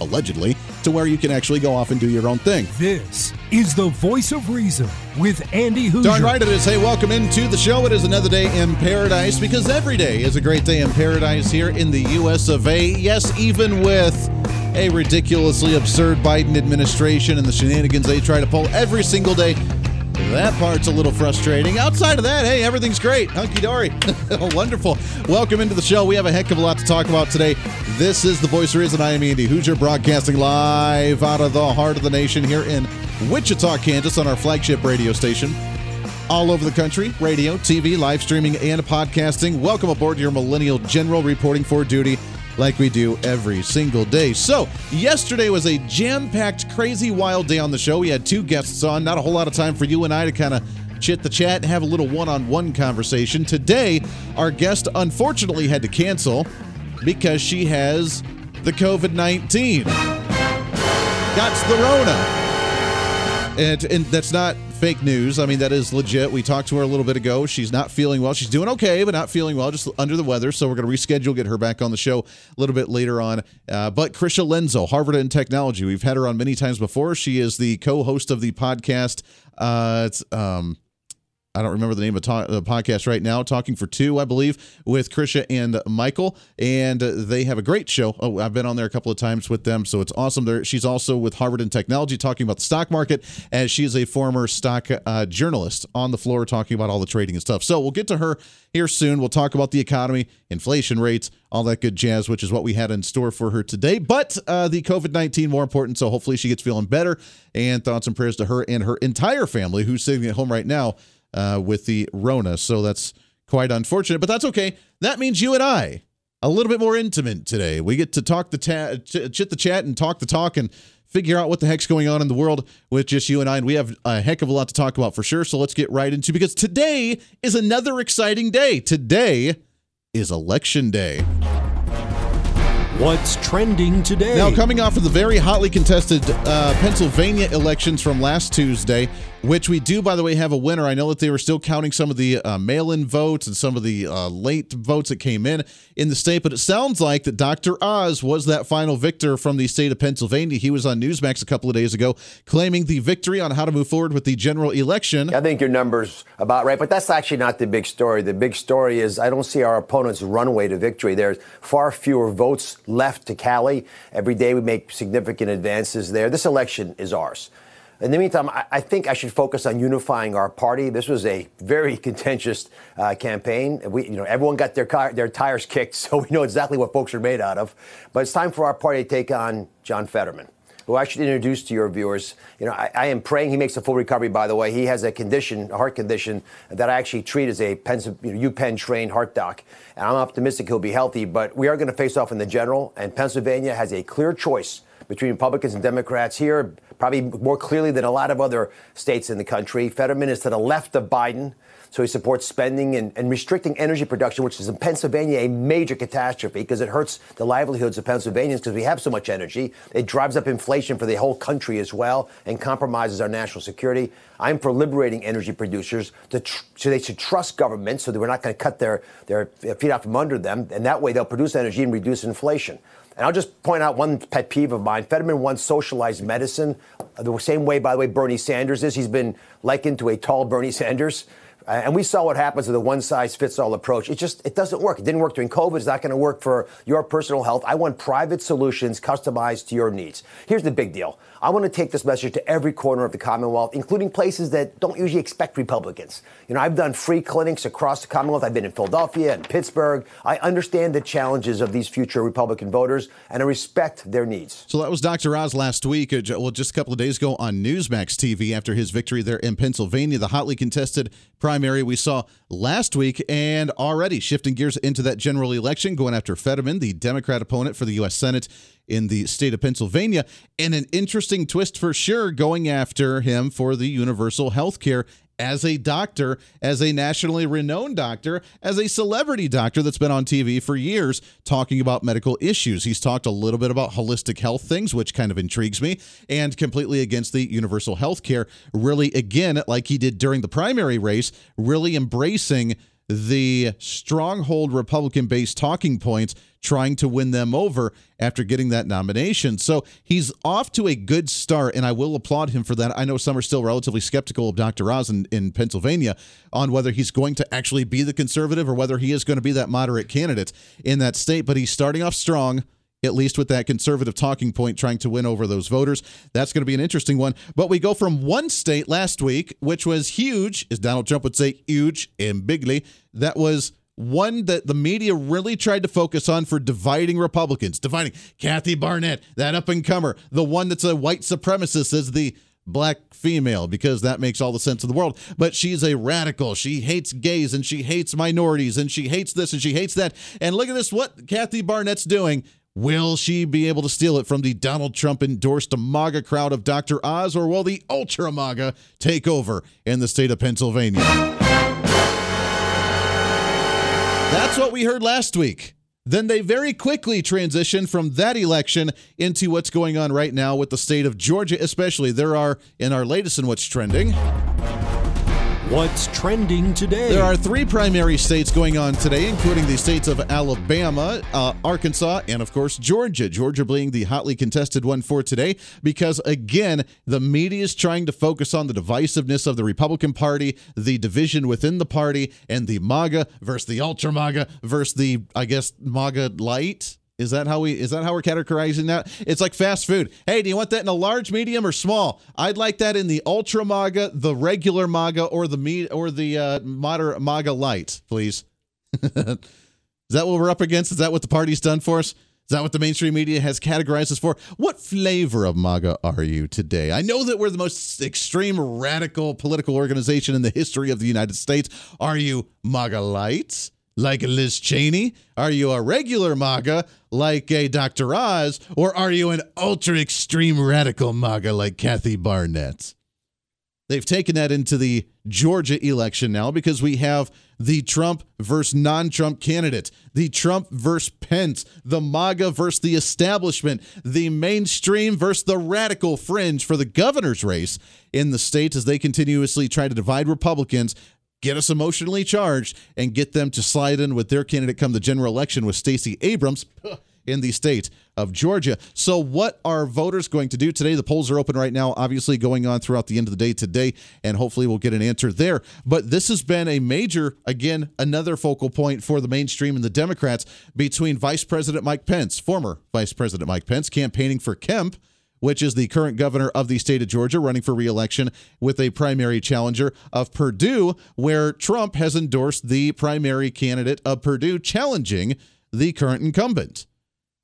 allegedly, to where you can actually go off and do your own thing. This is the voice of reason with Andy Hooser. Darn right it is. Hey, welcome into the show. It is another day in paradise because every day is a great day in paradise here in the U.S. of A. Yes, even with a ridiculously absurd Biden administration and the shenanigans they try to pull every single day. That part's a little frustrating. Outside of that, hey, everything's great. Hunky dory. Wonderful. Welcome into the show. We have a heck of a lot to talk about today. This is The Voice of Reason. I am Andy Hooser, broadcasting live out of the heart of the nation here in Wichita, Kansas, on our flagship radio station. All over the country, radio, TV, live streaming, and podcasting. Welcome aboard your Millennial General reporting for duty like we do every single day. So, yesterday was a jam packed, crazy, wild day on the show. We had two guests on, not a whole lot of time for you and I to kind of chit the chat and have a little one on one conversation. Today, our guest unfortunately had to cancel because she has the COVID 19. Got the Rona. And, and that's not fake news. I mean, that is legit. We talked to her a little bit ago. She's not feeling well. She's doing okay, but not feeling well, just under the weather. So we're going to reschedule, get her back on the show a little bit later on. Uh, but Krisha Lenzo, Harvard and Technology, we've had her on many times before. She is the co host of the podcast. Uh, it's, um, I don't remember the name of the podcast right now. Talking for two, I believe, with Krisha and Michael, and they have a great show. Oh, I've been on there a couple of times with them, so it's awesome. There, she's also with Harvard and Technology, talking about the stock market, as she is a former stock uh, journalist on the floor, talking about all the trading and stuff. So we'll get to her here soon. We'll talk about the economy, inflation rates, all that good jazz, which is what we had in store for her today. But uh, the COVID 19 more important. So hopefully she gets feeling better. And thoughts and prayers to her and her entire family who's sitting at home right now uh, with the Rona. So that's quite unfortunate, but that's okay. That means you and I a little bit more intimate today. We get to talk the ta- ch- chit the chat and talk the talk and figure out what the heck's going on in the world with just you and I. And we have a heck of a lot to talk about for sure. So let's get right into because today is another exciting day. Today is election day. What's trending today? Now, coming off of the very hotly contested uh, Pennsylvania elections from last Tuesday, which we do, by the way, have a winner. I know that they were still counting some of the uh, mail in votes and some of the uh, late votes that came in in the state, but it sounds like that Dr. Oz was that final victor from the state of Pennsylvania. He was on Newsmax a couple of days ago claiming the victory on how to move forward with the general election. I think your number's about right, but that's actually not the big story. The big story is I don't see our opponent's runway to victory. There's far fewer votes left to Cali. Every day we make significant advances there. This election is ours. In the meantime, I, think I should focus on unifying our party. This was a very contentious uh, campaign. We, you know, everyone got their car, their tires kicked, so we know exactly what folks are made out of. But it's time for our party to take on John Fetterman, who I should introduce to your viewers. You know, I, I am praying he makes a full recovery. By the way, he has a condition, a heart condition, that I actually treat as a Penn, you know, UPenn trained heart doc, and I'm optimistic he'll be healthy. But we are going to face off in the general, and Pennsylvania has a clear choice between Republicans and Democrats here probably more clearly than a lot of other states in the country. Fetterman is to the left of Biden. So he supports spending and, and, restricting energy production, which is in Pennsylvania a major catastrophe because it hurts the livelihoods of Pennsylvanians because we have so much energy. It drives up inflation for the whole country as well and compromises our national security. I'm for liberating energy producers tr- so they should trust government so that we're not going to cut their, their feet out from under them. And that way they'll produce energy and reduce inflation. And I'll just point out one pet peeve of mine. Fetterman once socialized medicine the same way, by the way, Bernie Sanders is. He's been likened to a tall Bernie Sanders. Uh, and we saw what happens with a one size fits all approach. It just it doesn't work. It didn't work during COVID. It's not going to work for your personal health. I want private solutions customized to your needs. Here's the big deal. I want to take this message to every corner of the Commonwealth, including places that don't usually expect Republicans. You know, I've done free clinics across the Commonwealth. I've been in Philadelphia and Pittsburgh. I understand the challenges of these future Republican voters, and I respect their needs. So that was Dr. Oz last week, uh, well, just a couple of days ago on Newsmax TV after his victory there in Pennsylvania, the hotly contested primary we saw last week, and already shifting gears into that general election, going after Fetterman, the Democrat opponent for the U.S. Senate in the state of Pennsylvania, and an interesting twist for sure going after him for the universal health care as a doctor, as a nationally renowned doctor, as a celebrity doctor that's been on TV for years talking about medical issues. He's talked a little bit about holistic health things, which kind of intrigues me, and completely against the universal health care. Really, again, like he did during the primary race, really embracing the stronghold Republican based talking points, trying to win them over after getting that nomination. So he's off to a good start, and I will applaud him for that. I know some are still relatively skeptical of Dr. Oz in, in Pennsylvania on whether he's going to actually be the conservative or whether he is going to be that moderate candidate in that state, but he's starting off strong at least with that conservative talking point trying to win over those voters. That's going to be an interesting one. But we go from one state last week, which was huge, as Donald Trump would say, huge and bigly. That was one that the media really tried to focus on for dividing Republicans, dividing Kathy Barnett, that up and comer, the one that's a white supremacist, as the black female because that makes all the sense in the world. But she's a radical. She hates gays and she hates minorities and she hates this and she hates that. And look at this what Kathy Barnett's doing. Will she be able to steal it from the Donald Trump endorsed MAGA crowd of Dr. Oz, or will the ultra MAGA take over in the state of Pennsylvania? That's what we heard last week. Then they very quickly transitioned from that election into what's going on right now with the state of Georgia, especially. There are, in our latest and what's trending, What's trending today? There are three primary states going on today, including the states of Alabama, uh, Arkansas, and of course Georgia. Georgia being the hotly contested one for today because, again, the media is trying to focus on the divisiveness of the Republican Party, the division within the party, and the MAGA versus the ultra MAGA versus the, I guess, MAGA light. Is that how we is that how we're categorizing that? It's like fast food. Hey, do you want that in a large, medium, or small? I'd like that in the ultra maga, the regular maga, or the meat or the uh, moderate maga light, please. is that what we're up against? Is that what the party's done for us? Is that what the mainstream media has categorized us for? What flavor of MAGA are you today? I know that we're the most extreme radical political organization in the history of the United States. Are you MAGA light? Like Liz Cheney? Are you a regular MAGA like a Dr. Oz? Or are you an ultra extreme radical MAGA like Kathy Barnett? They've taken that into the Georgia election now because we have the Trump versus non Trump candidate, the Trump versus Pence, the MAGA versus the establishment, the mainstream versus the radical fringe for the governor's race in the state as they continuously try to divide Republicans get us emotionally charged and get them to slide in with their candidate come the general election with Stacey Abrams in the state of Georgia. So, what are voters going to do today? The polls are open right now, obviously going on throughout the end of the day today, and hopefully we'll get an answer there. But this has been a major, again, another focal point for the mainstream and the Democrats between Vice President Mike Pence, former Vice President Mike Pence, campaigning for Kemp which is the current governor of the state of Georgia, running for reelection with a primary challenger of Perdue, where Trump has endorsed the primary candidate of Perdue challenging the current incumbent.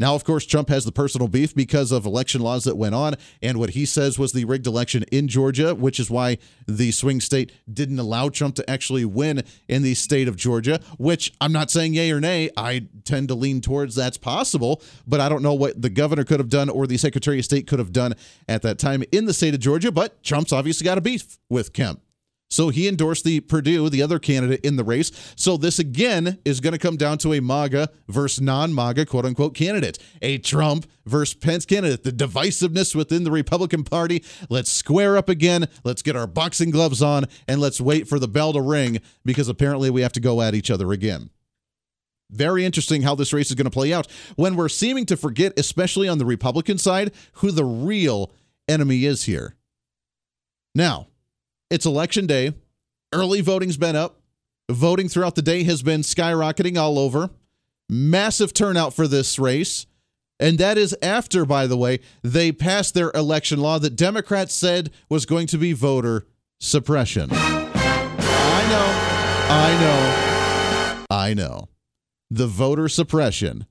Now, of course, Trump has the personal beef because of election laws that went on and what he says was the rigged election in Georgia, which is why the swing state didn't allow Trump to actually win in the state of Georgia, which I'm not saying yay or nay. I tend to lean towards that's possible, but I don't know what the governor could have done or the secretary of state could have done at that time in the state of Georgia. But Trump's obviously got a beef with Kemp. So he endorsed the Perdue, the other candidate in the race. So this again is going to come down to a MAGA versus non-MAGA quote unquote candidate, a Trump versus Pence candidate. The divisiveness within the Republican Party. Let's square up again. Let's get our boxing gloves on and let's wait for the bell to ring because apparently we have to go at each other again. Very interesting how this race is going to play out when we're seeming to forget, especially on the Republican side, who the real enemy is here. Now, it's election day. Early voting's been up. Voting throughout the day has been skyrocketing all over. Massive turnout for this race. And that is after, by the way, they passed their election law that Democrats said was going to be voter suppression. I know. I know. I know. The voter suppression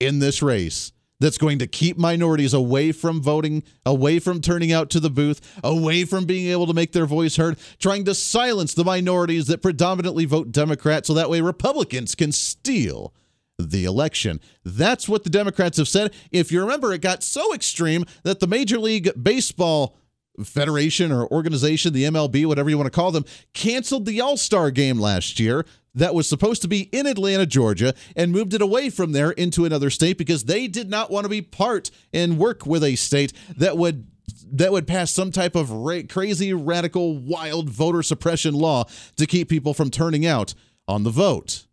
in this race that's going to keep minorities away from voting, away from turning out to the booth, away from being able to make their voice heard, trying to silence the minorities that predominantly vote Democrat so that way Republicans can steal the election. That's what the Democrats have said. If you remember, it got so extreme that the Major League Baseball federation or organization, the MLB, whatever you want to call them, canceled the All Star game last year that was supposed to be in Atlanta, Georgia, and moved it away from there into another state because they did not want to be part and work with a state that would that would pass some type of ra- crazy, radical, wild voter suppression law to keep people from turning out on the vote.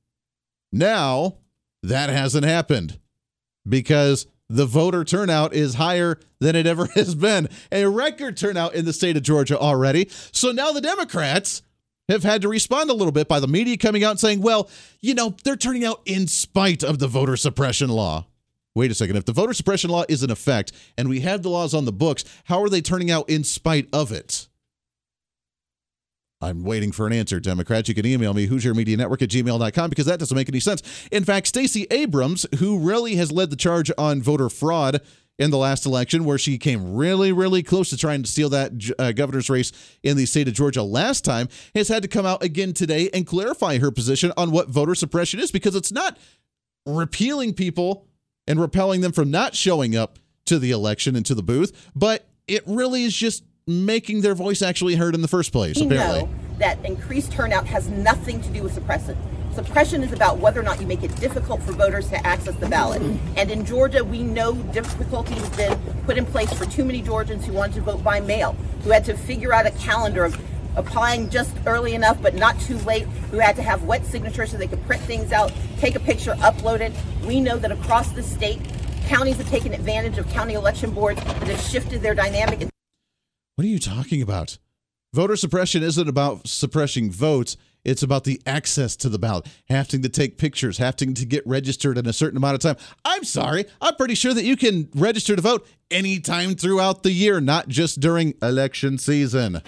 Now, that hasn't happened because the voter turnout is higher than it ever has been. A record turnout in the state of Georgia already. So now the Democrats have had to respond a little bit by the media coming out and saying, well, you know, they're turning out in spite of the voter suppression law. Wait a second. If the voter suppression law is in effect and we have the laws on the books, how are they turning out in spite of it? I'm waiting for an answer, Democrats. You can email me, HooserMediaNetwork at gmail.com, because that doesn't make any sense. In fact, Stacey Abrams, who really has led the charge on voter fraud in the last election, where she came really, really close to trying to steal that uh, governor's race in the state of Georgia last time, has had to come out again today and clarify her position on what voter suppression is, because it's not repealing people and repelling them from not showing up to the election and to the booth, but it really is just making their voice actually heard in the first place, we apparently. know that increased turnout has nothing to do with suppression. Suppression is about whether or not you make it difficult for voters to access the ballot. And in Georgia, we know difficulty has been put in place for too many Georgians who wanted to vote by mail, who had to figure out a calendar of applying just early enough but not too late, who had to have wet signatures so they could print things out, take a picture, upload it. We know that across the state, counties have taken advantage of county election boards that have shifted their dynamic. What are you talking about? Voter suppression isn't about suppressing votes. It's about the access to the ballot, having to take pictures, having to get registered in a certain amount of time. I'm sorry, I'm pretty sure that you can register to vote anytime throughout the year, not just during election season.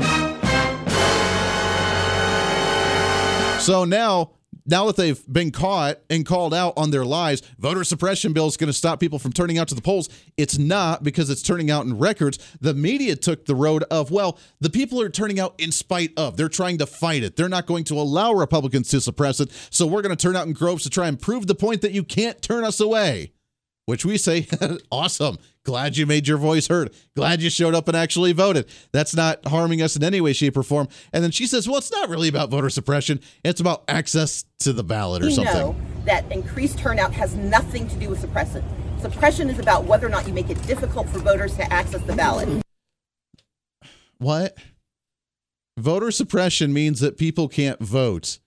So now now that they've been caught and called out on their lies, voter suppression bill is going to stop people from turning out to the polls. It's not because it's turning out in records. The media took the road of, well, the people are turning out in spite of. They're trying to fight it. They're not going to allow Republicans to suppress it. So we're going to turn out in groves to try and prove the point that you can't turn us away which we say, awesome. Glad you made your voice heard. Glad you showed up and actually voted. That's not harming us in any way, shape, or form. And then she says, well, it's not really about voter suppression. It's about access to the ballot or we something. know that increased turnout has nothing to do with suppression. Suppression is about whether or not you make it difficult for voters to access the ballot. What? Voter suppression means that people can't vote.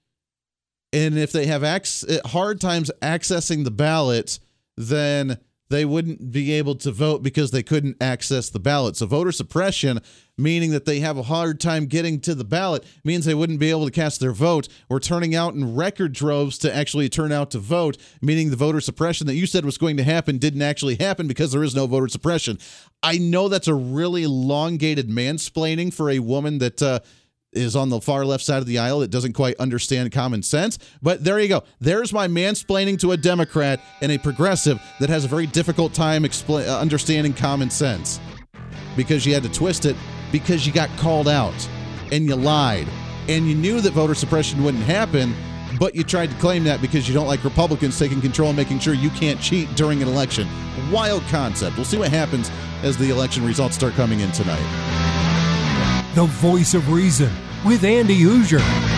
And if they have ac- eh, hard times accessing the ballot, then they wouldn't be able to vote because they couldn't access the ballot. So voter suppression, meaning that they have a hard time getting to the ballot, means they wouldn't be able to cast their vote or turning out in record droves to actually turn out to vote, meaning the voter suppression that you said was going to happen didn't actually happen because there is no voter suppression. I know that's a really elongated mansplaining for a woman that uh, is on the far left side of the aisle that doesn't quite understand common sense. But there you go. There's my mansplaining to a Democrat and a progressive that has a very difficult time expl- uh, understanding common sense because you had to twist it because you got called out and you lied and you knew that voter suppression wouldn't happen. But you tried to claim that because you don't like Republicans taking control and making sure you can't cheat during an election. Wild concept. We'll see what happens as the election results start coming in tonight. The voice of reason with Andy Hooser.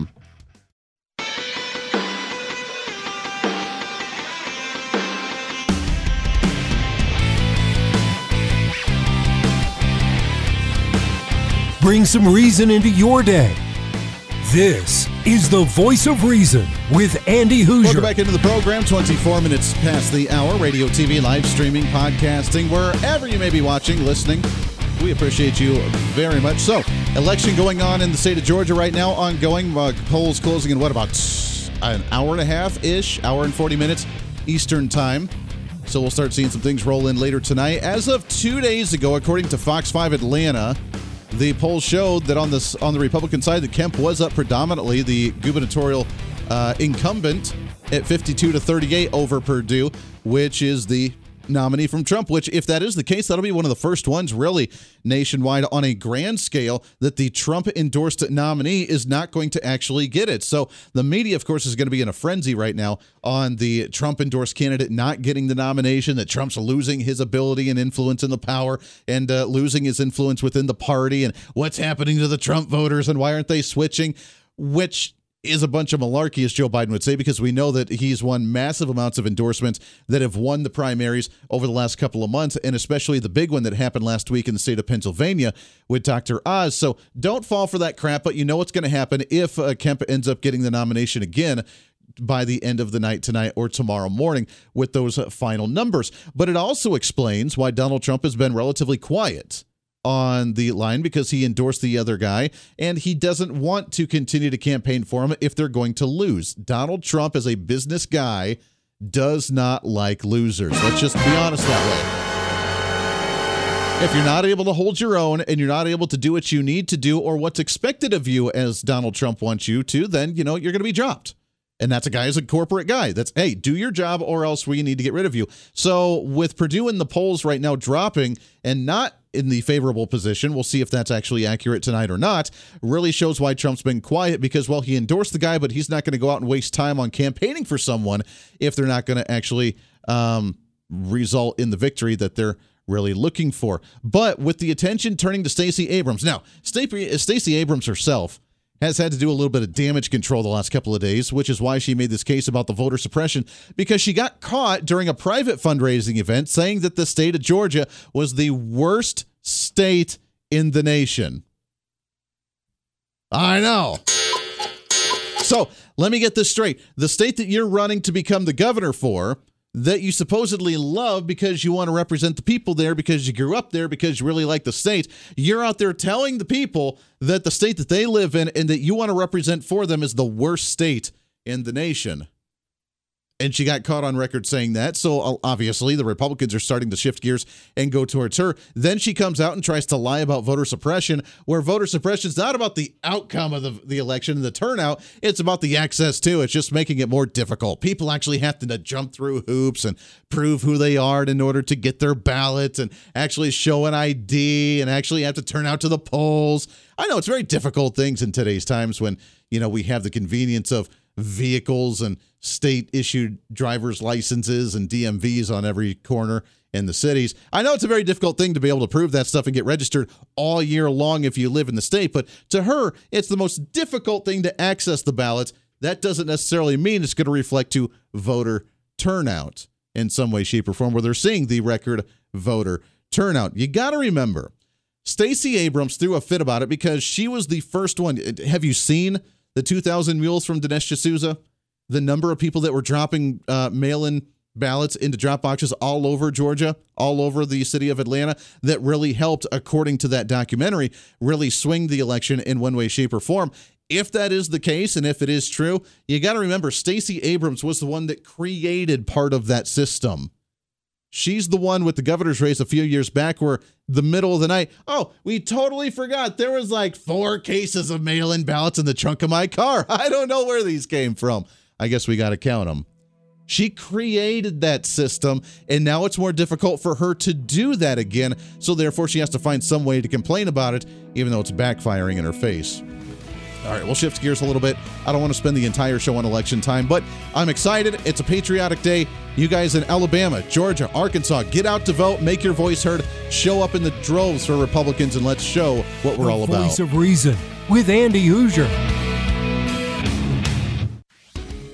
Bring some reason into your day. This is the voice of reason with Andy Hooser. Welcome back into the program. 24 minutes past the hour. Radio, TV, live streaming, podcasting, wherever you may be watching, listening. We appreciate you very much. So, election going on in the state of Georgia right now, ongoing. Uh, polls closing in what, about an hour and a half ish, hour and 40 minutes Eastern time. So, we'll start seeing some things roll in later tonight. As of two days ago, according to Fox 5 Atlanta, the polls showed that on this on the Republican side, that Kemp was up predominantly, the gubernatorial uh, incumbent at 52 to 38 over Perdue, which is the nominee from Trump, which, if that is the case, that'll be one of the first ones really nationwide on a grand scale that the Trump endorsed nominee is not going to actually get it. So the media, of course, is going to be in a frenzy right now on the Trump endorsed candidate not getting the nomination, that Trump's losing his ability and influence in the power and uh, losing his influence within the party and what's happening to the Trump voters and why aren't they switching, which is a bunch of malarkey, as Joe Biden would say, because we know that he's won massive amounts of endorsements that have won the primaries over the last couple of months, and especially the big one that happened last week in the state of Pennsylvania with Dr. Oz. So don't fall for that crap, but you know what's going to happen if uh, Kemp ends up getting the nomination again by the end of the night tonight or tomorrow morning with those uh, final numbers. But it also explains why Donald Trump has been relatively quiet on the line because he endorsed the other guy and he doesn't want to continue to campaign for him if they're going to lose. Donald Trump, as a business guy, does not like losers. Let's just be honest that way. If you're not able to hold your own and you're not able to do what you need to do or what's expected of you as Donald Trump wants you to, then, you know, you're going to be dropped. And that's a guy who's a corporate guy. That's, hey, do your job or else we need to get rid of you. So with Perdue in the polls right now dropping and not in the favorable position, we'll see if that's actually accurate tonight or not, really shows why Trump's been quiet because, well, he endorsed the guy, but he's not going to go out and waste time on campaigning for someone if they're not going to actually um, result in the victory that they're really looking for. But with the attention turning to Stacey Abrams, now, Stacey Abrams herself has had to do a little bit of damage control the last couple of days, which is why she made this case about the voter suppression because she got caught during a private fundraising event saying that the state of Georgia was the worst state in the nation. I know. So let me get this straight. The state that you're running to become the governor for that you supposedly love because you want to represent the people there because you grew up there because you really like the state. You're out there telling the people that the state that they live in and that you want to represent for them is the worst state in the nation and she got caught on record saying that. So uh, obviously, the Republicans are starting to shift gears and go towards her. Then she comes out and tries to lie about voter suppression, where voter suppression is not about the outcome of the, the election and the turnout, it's about the access to. It's just making it more difficult. People actually have to jump through hoops and prove who they are in order to get their ballots and actually show an ID and actually have to turn out to the polls. I know it's very difficult things in today's times when, you know, we have the convenience of vehicles and state issued driver's licenses and DMVs on every corner in the cities. I know it's a very difficult thing to be able to prove that stuff and get registered all year long if you live in the state, but to her, it's the most difficult thing to access the ballots. That doesn't necessarily mean it's going to reflect to voter turnout in some way, shape, or form where they're seeing the record voter turnout. You got to remember, Stacey Abrams threw a fit about it because she was the first one. Have you seen the 2,000 mules from Dinesh D'Souza, the number of people that were dropping uh, mail in ballots into drop boxes all over Georgia, all over the city of Atlanta, that really helped, according to that documentary, really swing the election in one way, shape, or form. If that is the case, and if it is true, you got to remember Stacey Abrams was the one that created part of that system. She's the one with the governor's race a few years back where the middle of the night, oh, we totally forgot there was like four cases of mail in ballots in the trunk of my car. I don't know where these came from. I guess we got to count them. She created that system, and now it's more difficult for her to do that again. So, therefore, she has to find some way to complain about it, even though it's backfiring in her face. All right, we'll shift gears a little bit. I don't want to spend the entire show on election time, but I'm excited. It's a patriotic day. You guys in Alabama, Georgia, Arkansas, get out to vote, make your voice heard, show up in the droves for Republicans, and let's show what we're the all about. Voice of Reason with Andy Hooser.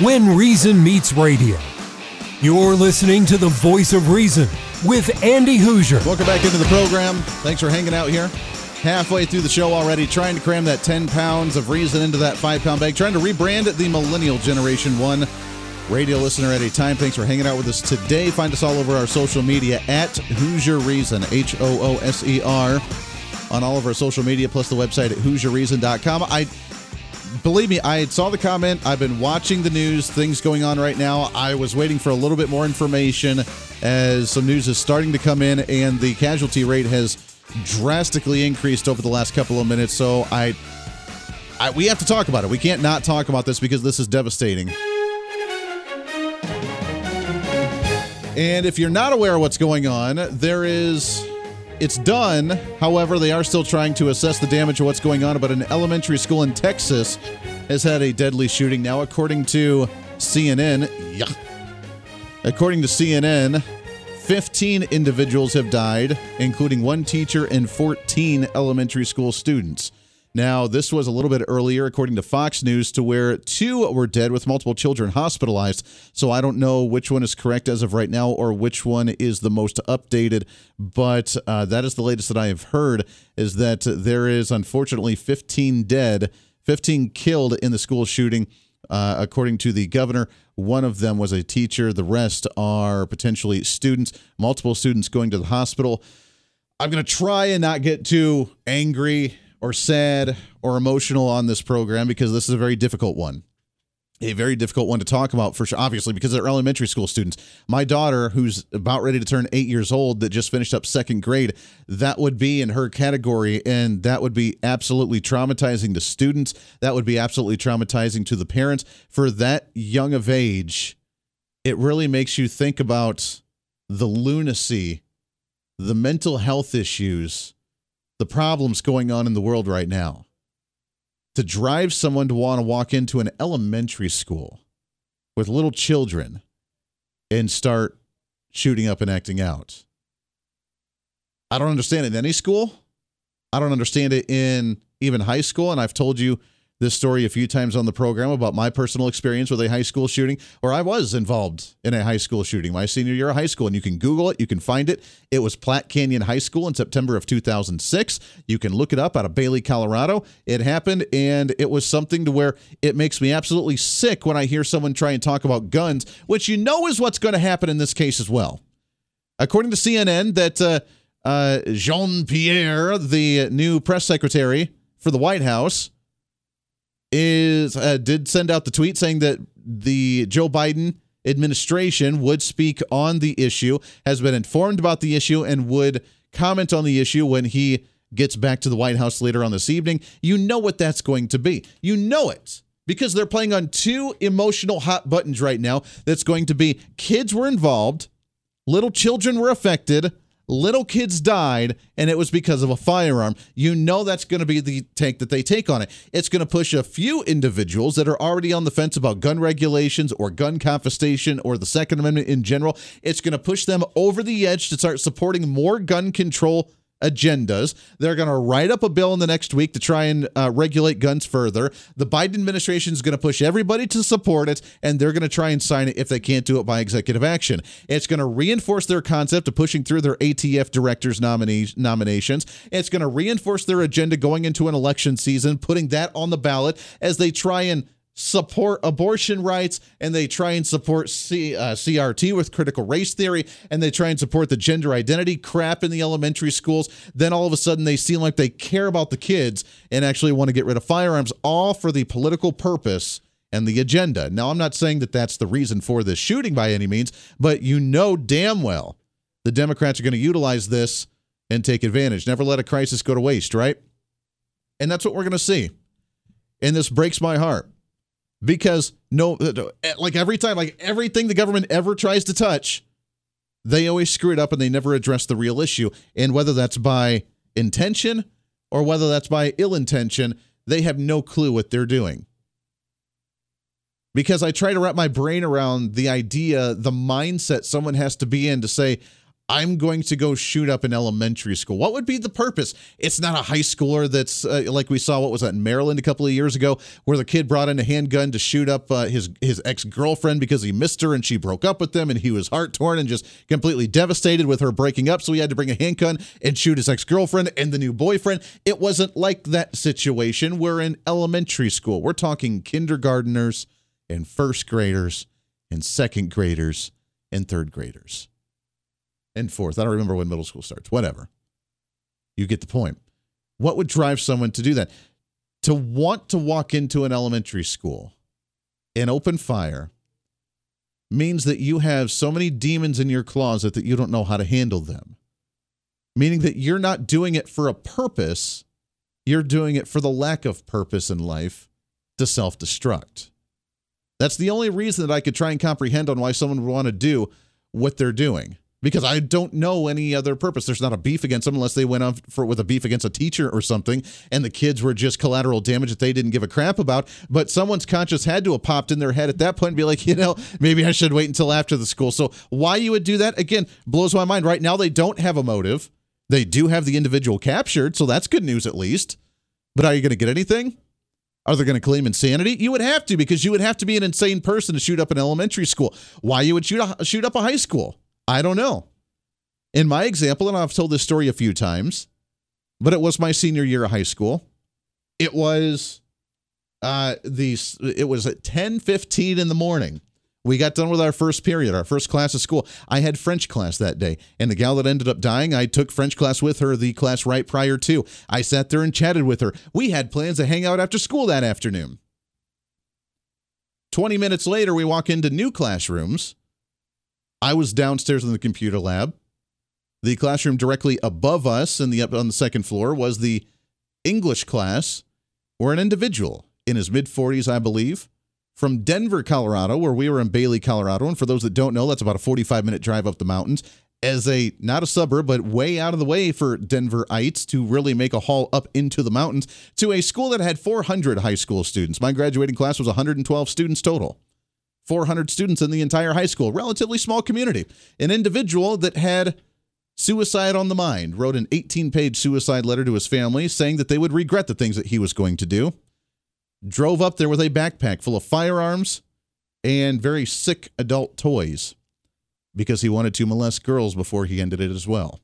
When Reason Meets Radio. You're listening to the Voice of Reason with Andy Hooser. Welcome back into the program. Thanks for hanging out here. Halfway through the show already, trying to cram that 10 pounds of reason into that five pound bag, trying to rebrand the Millennial Generation 1 radio listener at a time. Thanks for hanging out with us today. Find us all over our social media at Hooser Reason, H O O S E R, on all of our social media, plus the website at HooserReason.com. I believe me, I saw the comment. I've been watching the news, things going on right now. I was waiting for a little bit more information as some news is starting to come in, and the casualty rate has drastically increased over the last couple of minutes. So I, I we have to talk about it. We can't not talk about this because this is devastating. And if you're not aware of what's going on, there is it's done. However, they are still trying to assess the damage of what's going on. But an elementary school in Texas has had a deadly shooting now, according to CNN. Yeah. According to CNN, 15 individuals have died, including one teacher and 14 elementary school students. Now, this was a little bit earlier, according to Fox News, to where two were dead with multiple children hospitalized. So I don't know which one is correct as of right now or which one is the most updated. But uh, that is the latest that I have heard is that there is unfortunately 15 dead, 15 killed in the school shooting. Uh, according to the governor, one of them was a teacher. The rest are potentially students, multiple students going to the hospital. I'm going to try and not get too angry or sad or emotional on this program because this is a very difficult one. A very difficult one to talk about for sure, obviously, because they're elementary school students. My daughter, who's about ready to turn eight years old, that just finished up second grade, that would be in her category, and that would be absolutely traumatizing to students. That would be absolutely traumatizing to the parents. For that young of age, it really makes you think about the lunacy, the mental health issues the problems going on in the world right now. To drive someone to want to walk into an elementary school with little children and start shooting up and acting out. I don't understand it in any school. I don't understand it in even high school. And I've told you this story a few times on the program about my personal experience with a high school shooting, or I was involved in a high school shooting my senior year of high school. And you can Google it, you can find it. It was Platte Canyon High School in September of 2006. You can look it up out of Bailey, Colorado. It happened, and it was something to where it makes me absolutely sick when I hear someone try and talk about guns, which you know is what's going to happen in this case as well. According to CNN, that uh, uh, Jean Pierre, the new press secretary for the White House, is uh, did send out the tweet saying that the Joe Biden administration would speak on the issue, has been informed about the issue, and would comment on the issue when he gets back to the White House later on this evening. You know what that's going to be. You know it because they're playing on two emotional hot buttons right now. That's going to be kids were involved, little children were affected, little kids died, and it was because of a firearm. You know that's going to be the take that they take on it. It's going to push a few individuals that are already on the fence about gun regulations or gun confiscation or the Second Amendment in general. It's going to push them over the edge to start supporting more gun control agendas. They're going to write up a bill in the next week to try and uh, regulate guns further. The Biden administration is going to push everybody to support it, and they're going to try and sign it if they can't do it by executive action. It's going to reinforce their concept of pushing through their ATF directors nominee- nominations. It's going to reinforce their agenda going into an election season, putting that on the ballot as they try and support abortion rights and they try and support C, uh, CRT with critical race theory and they try and support the gender identity crap in the elementary schools. Then all of a sudden they seem like they care about the kids and actually want to get rid of firearms, all for the political purpose and the agenda. Now, I'm not saying that that's the reason for this shooting by any means, but you know damn well the Democrats are going to utilize this and take advantage. Never let a crisis go to waste, right? And that's what we're going to see. And this breaks my heart because no like every time like everything the government ever tries to touch they always screw it up and they never address the real issue. And whether that's by intention or whether that's by ill intention they have no clue what they're doing. Because i try to wrap my brain around the idea the mindset someone has to be in to say I'm going to go shoot up an elementary school. What would be the purpose? It's not a high schooler that's uh, like we saw. What was that in Maryland a couple of years ago, where the kid brought in a handgun to shoot up uh, his his ex girlfriend because he missed her and she broke up with him and he was heart torn and just completely devastated with her breaking up. So he had to bring a handgun and shoot his ex girlfriend and the new boyfriend. It wasn't like that situation. We're in elementary school. We're talking kindergarteners and first graders and second graders and third graders and fourth. I don't remember when middle school starts. Whatever. You get the point. What would drive someone to do that? To want to walk into an elementary school and open fire means that you have so many demons in your closet that you don't know how to handle them. Meaning that you're not doing it for a purpose, you're doing it for the lack of purpose in life to self destruct. That's the only reason that I could try and comprehend on why someone would want to do what they're doing because I don't know any other purpose. There's not a beef against them unless they went on for with a beef against a teacher or something, and the kids were just collateral damage that they didn't give a crap about. But someone's conscience had to have popped in their head at that point and be like, you know, maybe I should wait until after the school. So why you would do that again blows my mind. Right now, they don't have a motive. They do have the individual captured, so that's good news at least. But are you going to get anything? Are they going to claim insanity? You would have to because you would have to be an insane person to shoot up an elementary school. Why you would shoot a, shoot up a high school? I don't know. In my example, and I've told this story a few times, but it was my senior year of high school. It was uh the it was at 10:15 in the morning. We got done with our first period, our first class of school. I had French class that day, and the gal that ended up dying, I took French class with her the class right prior to. I sat there and chatted with her. We had plans to hang out after school that afternoon. 20 minutes later, we walk into new classrooms I was downstairs in the computer lab. The classroom directly above us in the up on the second floor was the English class, where an individual in his mid 40s, I believe, from Denver, Colorado, where we were in Bailey, Colorado. And for those that don't know, that's about a 45 minute drive up the mountains as a not a suburb, but way out of the way for Denverites to really make a haul up into the mountains to a school that had 400 high school students. My graduating class was 112 students total. 400 students in the entire high school, relatively small community. An individual that had suicide on the mind wrote an 18 page suicide letter to his family saying that they would regret the things that he was going to do. Drove up there with a backpack full of firearms and very sick adult toys because he wanted to molest girls before he ended it as well.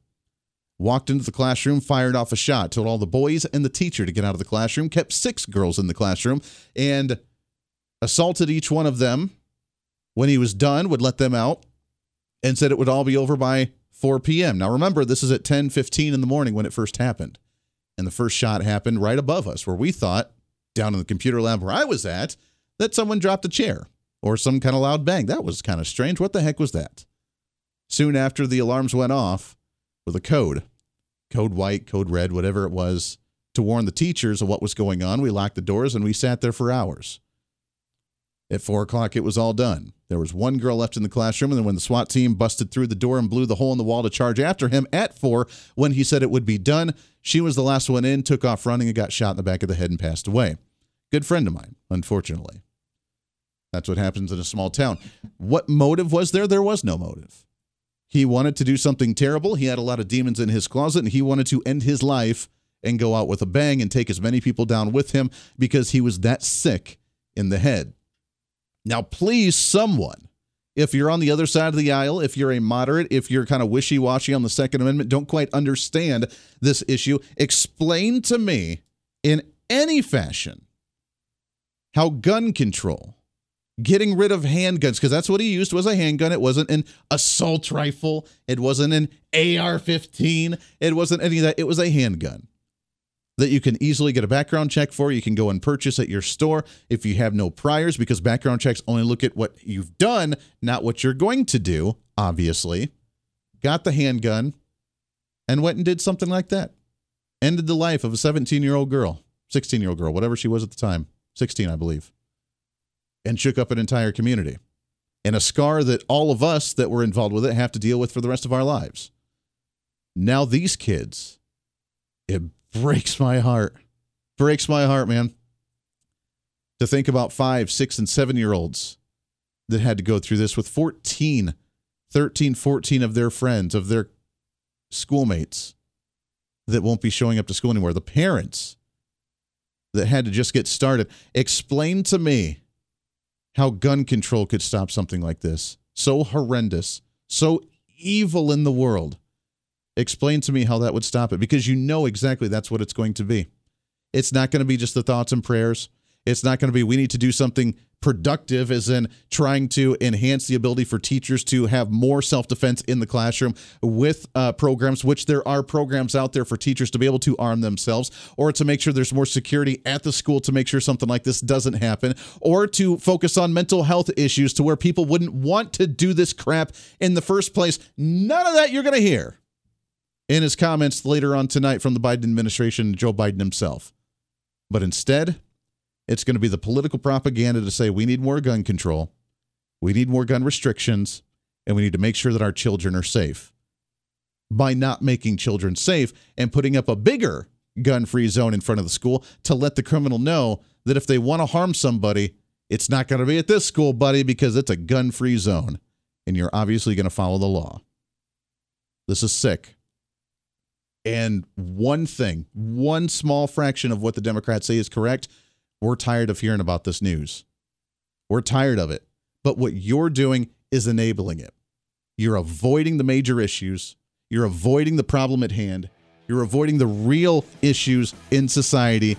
Walked into the classroom, fired off a shot, told all the boys and the teacher to get out of the classroom, kept six girls in the classroom, and assaulted each one of them when he was done, would let them out and said it would all be over by 4 p.m. Now remember, this is at 10:15 in the morning when it first happened. And the first shot happened right above us, where we thought, down in the computer lab where I was at, that someone dropped a chair or some kind of loud bang. That was kind of strange. What the heck was that? Soon after the alarms went off with a code, code white, code red, whatever it was, to warn the teachers of what was going on, we locked the doors and we sat there for hours. At four o'clock, it was all done. There was one girl left in the classroom, and then when the SWAT team busted through the door and blew the hole in the wall to charge after him at four, when he said it would be done, she was the last one in, took off running, and got shot in the back of the head and passed away. Good friend of mine, unfortunately. That's what happens in a small town. What motive was there? There was no motive. He wanted to do something terrible. He had a lot of demons in his closet, and he wanted to end his life and go out with a bang and take as many people down with him because he was that sick in the head. Now, please, someone, if you're on the other side of the aisle, if you're a moderate, if you're kind of wishy washy on the Second Amendment, don't quite understand this issue, explain to me in any fashion how gun control, getting rid of handguns, because that's what he used was a handgun. It wasn't an assault rifle, it wasn't an AR 15, it wasn't any of that. It was a handgun that you can easily get a background check for. You can go and purchase at your store if you have no priors, because background checks only look at what you've done, not what you're going to do, obviously. Got the handgun and went and did something like that. Ended the life of a 17 year old girl, 16 year old girl, whatever she was at the time, 16, I believe, and shook up an entire community. And a scar that all of us that were involved with it have to deal with for the rest of our lives. Now, these kids, it breaks my heart. Breaks my heart, man. To think about five, six, and seven year olds that had to go through this with 14, 13, 14 of their friends, of their schoolmates that won't be showing up to school anymore. The parents that had to just get started. Explain to me how gun control could stop something like this. So horrendous, so evil in the world. Explain to me how that would stop it because you know exactly that's what it's going to be. It's not going to be just the thoughts and prayers. It's not going to be we need to do something productive, as in trying to enhance the ability for teachers to have more self defense in the classroom with uh, programs, which there are programs out there for teachers to be able to arm themselves, or to make sure there's more security at the school to make sure something like this doesn't happen, or to focus on mental health issues to where people wouldn't want to do this crap in the first place. None of that you're going to hear in his comments later on tonight from the Biden administration Joe Biden himself. But instead, it's going to be the political propaganda to say we need more gun control, we need more gun restrictions, and we need to make sure that our children are safe. By not making children safe and putting up a bigger gun free zone in front of the school to let the criminal know that if they want to harm somebody, it's not going to be at this school, buddy, because it's a gun free zone. And you're obviously going to follow the law. This is sick. And one thing, one small fraction of what the Democrats say is correct, we're tired of hearing about this news. We're tired of it. But what you're doing is enabling it. You're avoiding the major issues, you're avoiding the problem at hand, you're avoiding the real issues in society.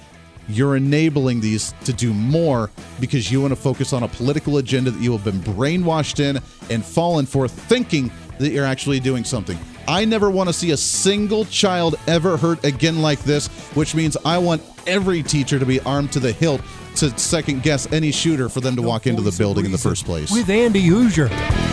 You're enabling these to do more because you want to focus on a political agenda that you have been brainwashed in and fallen for, thinking that you're actually doing something. I never want to see a single child ever hurt again like this, which means I want every teacher to be armed to the hilt to second guess any shooter for them to walk into the building in the first place. With Andy Hooser.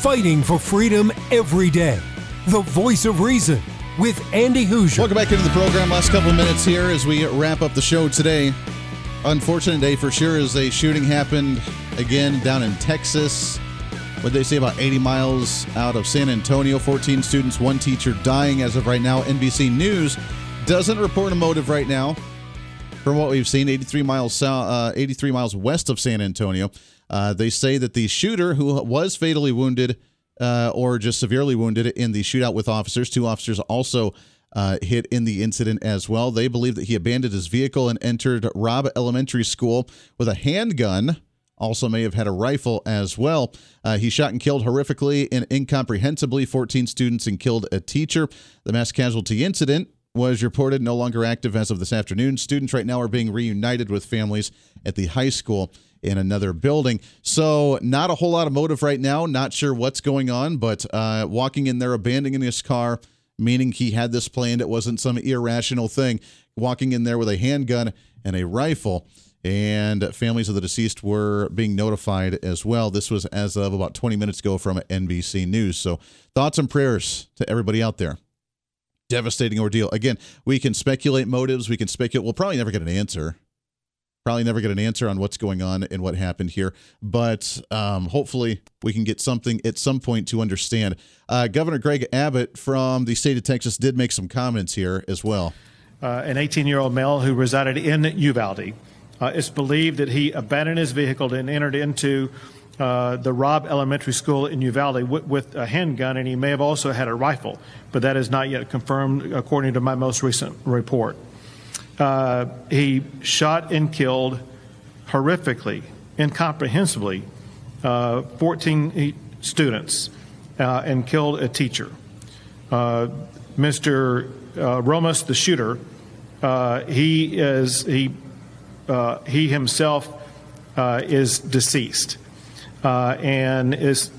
Fighting for freedom every day. The voice of reason with Andy Hooser. Welcome back into the program. Last couple minutes here as we wrap up the show today. Unfortunate day for sure as a shooting happened again down in Texas. What they say about 80 miles out of San Antonio? 14 students, one teacher dying as of right now. NBC News doesn't report a motive right now. From what we've seen, 83 miles south, uh, 83 miles west of San Antonio. Uh, they say that the shooter, who was fatally wounded uh, or just severely wounded in the shootout with officers, two officers also uh, hit in the incident as well. They believe that he abandoned his vehicle and entered Robb Elementary School with a handgun. Also, may have had a rifle as well. Uh, he shot and killed horrifically and incomprehensibly 14 students and killed a teacher. The mass casualty incident was reported no longer active as of this afternoon. Students right now are being reunited with families at the high school in another building. So, not a whole lot of motive right now. Not sure what's going on, but uh, walking in there, abandoning his car, meaning he had this planned. It wasn't some irrational thing. Walking in there with a handgun and a rifle. And families of the deceased were being notified as well. This was as of about 20 minutes ago from NBC News. So, thoughts and prayers to everybody out there devastating ordeal. Again, we can speculate motives. We can speculate. We'll probably never get an answer. Probably never get an answer on what's going on and what happened here. But um, hopefully, we can get something at some point to understand. Uh, Governor Greg Abbott from the state of Texas did make some comments here as well. Uh, an 18 year old male who resided in Uvalde. Uh, it's believed that he abandoned his vehicle and entered into uh, the Robb Elementary School in Uvalde with, with, a handgun, and he may have also had a rifle, but that is not yet confirmed according to my most recent report. Uh, he shot and killed horrifically, incomprehensibly, uh, 14 students uh, and killed a teacher. Uh, Mr. Ramos, the shooter, he is he he himself is deceased uh, and is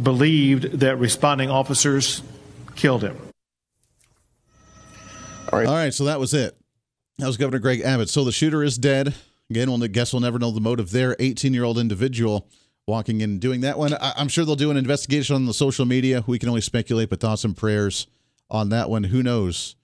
believed that responding officers killed him. All right. All right, so that was it. That was Governor Greg Abbott. So the shooter is dead. Again, we'll guess we'll never know the motive there. 18 year old individual walking in and doing that one. I- I'm sure they'll do an investigation on the social media. We can only speculate, but thoughts and prayers on that one. Who knows?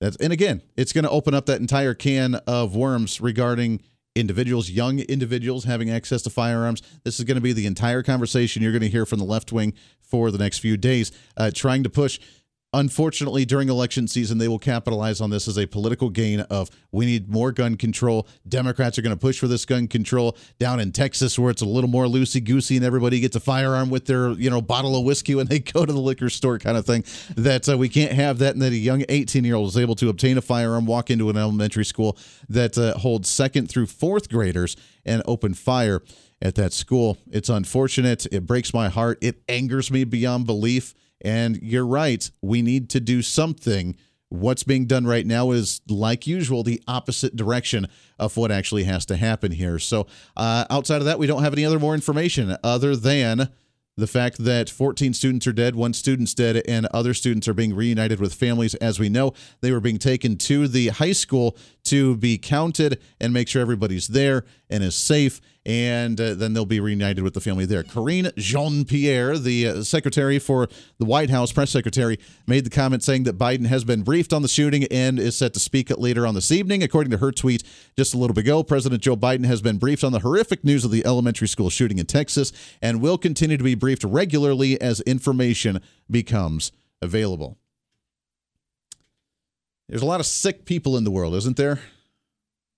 That's, and again, it's going to open up that entire can of worms regarding individuals, young individuals having access to firearms. This is going to be the entire conversation you're going to hear from the left wing for the next few days, uh, trying to push. Unfortunately, during election season, they will capitalize on this as a political gain of we need more gun control. Democrats are going to push for this gun control down in Texas, where it's a little more loosey goosey and everybody gets a firearm with their you know bottle of whiskey when they go to the liquor store, kind of thing. That uh, we can't have that, and that a young 18 year old is able to obtain a firearm, walk into an elementary school that uh, holds second through fourth graders, and open fire at that school. It's unfortunate. It breaks my heart. It angers me beyond belief and you're right. We need to do something. What's being done right now is, like usual, the opposite direction of what actually has to happen here. So, uh, outside of that, we don't have any other more information other than the fact that 14 students are dead, one student's dead, and other students are being reunited with families. As we know, they were being taken to the high school to be counted and make sure everybody's there and is safe. And uh, then they'll be reunited with the family there. Karine Jean Pierre, the uh, secretary for the White House, press secretary, made the comment saying that Biden has been briefed on the shooting and is set to speak later on this evening. According to her tweet just a little bit ago, President Joe Biden has been briefed on the horrific news of the elementary school shooting in Texas and will continue to be briefed regularly as information becomes available. There's a lot of sick people in the world, isn't there?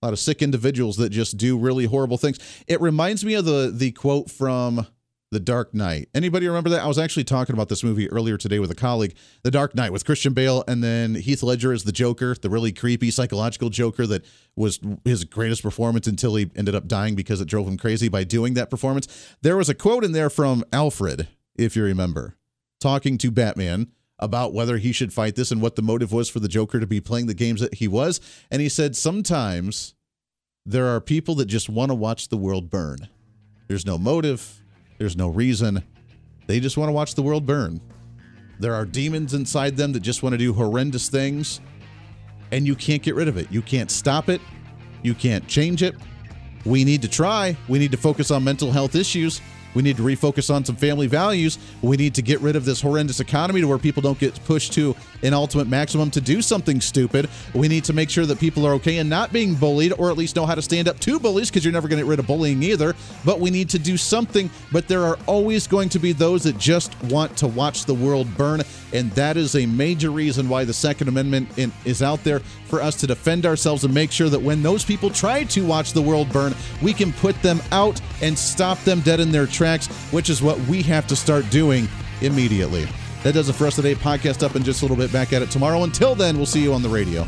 Lot of sick individuals that just do really horrible things. It reminds me of the the quote from The Dark Knight. Anybody remember that? I was actually talking about this movie earlier today with a colleague. The Dark Knight with Christian Bale and then Heath Ledger as the Joker, the really creepy psychological Joker that was his greatest performance until he ended up dying because it drove him crazy by doing that performance. There was a quote in there from Alfred, if you remember, talking to Batman about whether he should fight this and what the motive was for the Joker to be playing the games that he was. And he said, Sometimes there are people that just want to watch the world burn. There's no motive, there's no reason. They just want to watch the world burn. There are demons inside them that just want to do horrendous things, and you can't get rid of it. You can't stop it, you can't change it. We need to try. We need to focus on mental health issues. We need to refocus on some family values. We need to get rid of this horrendous economy to where people don't get pushed to an ultimate maximum to do something stupid. We need to make sure that people are okay and not being bullied, or at least know how to stand up to bullies because you're never going to get rid of bullying either. But we need to do something. But there are always going to be those that just want to watch the world burn. And that is a major reason why the Second Amendment is out there for us to defend ourselves and make sure that when those people try to watch the world burn, we can put them out and stop them dead in their tracks, which is what we have to start doing immediately. That does it for us today. Podcast up in just a little bit. Back at it tomorrow. Until then, we'll see you on the radio.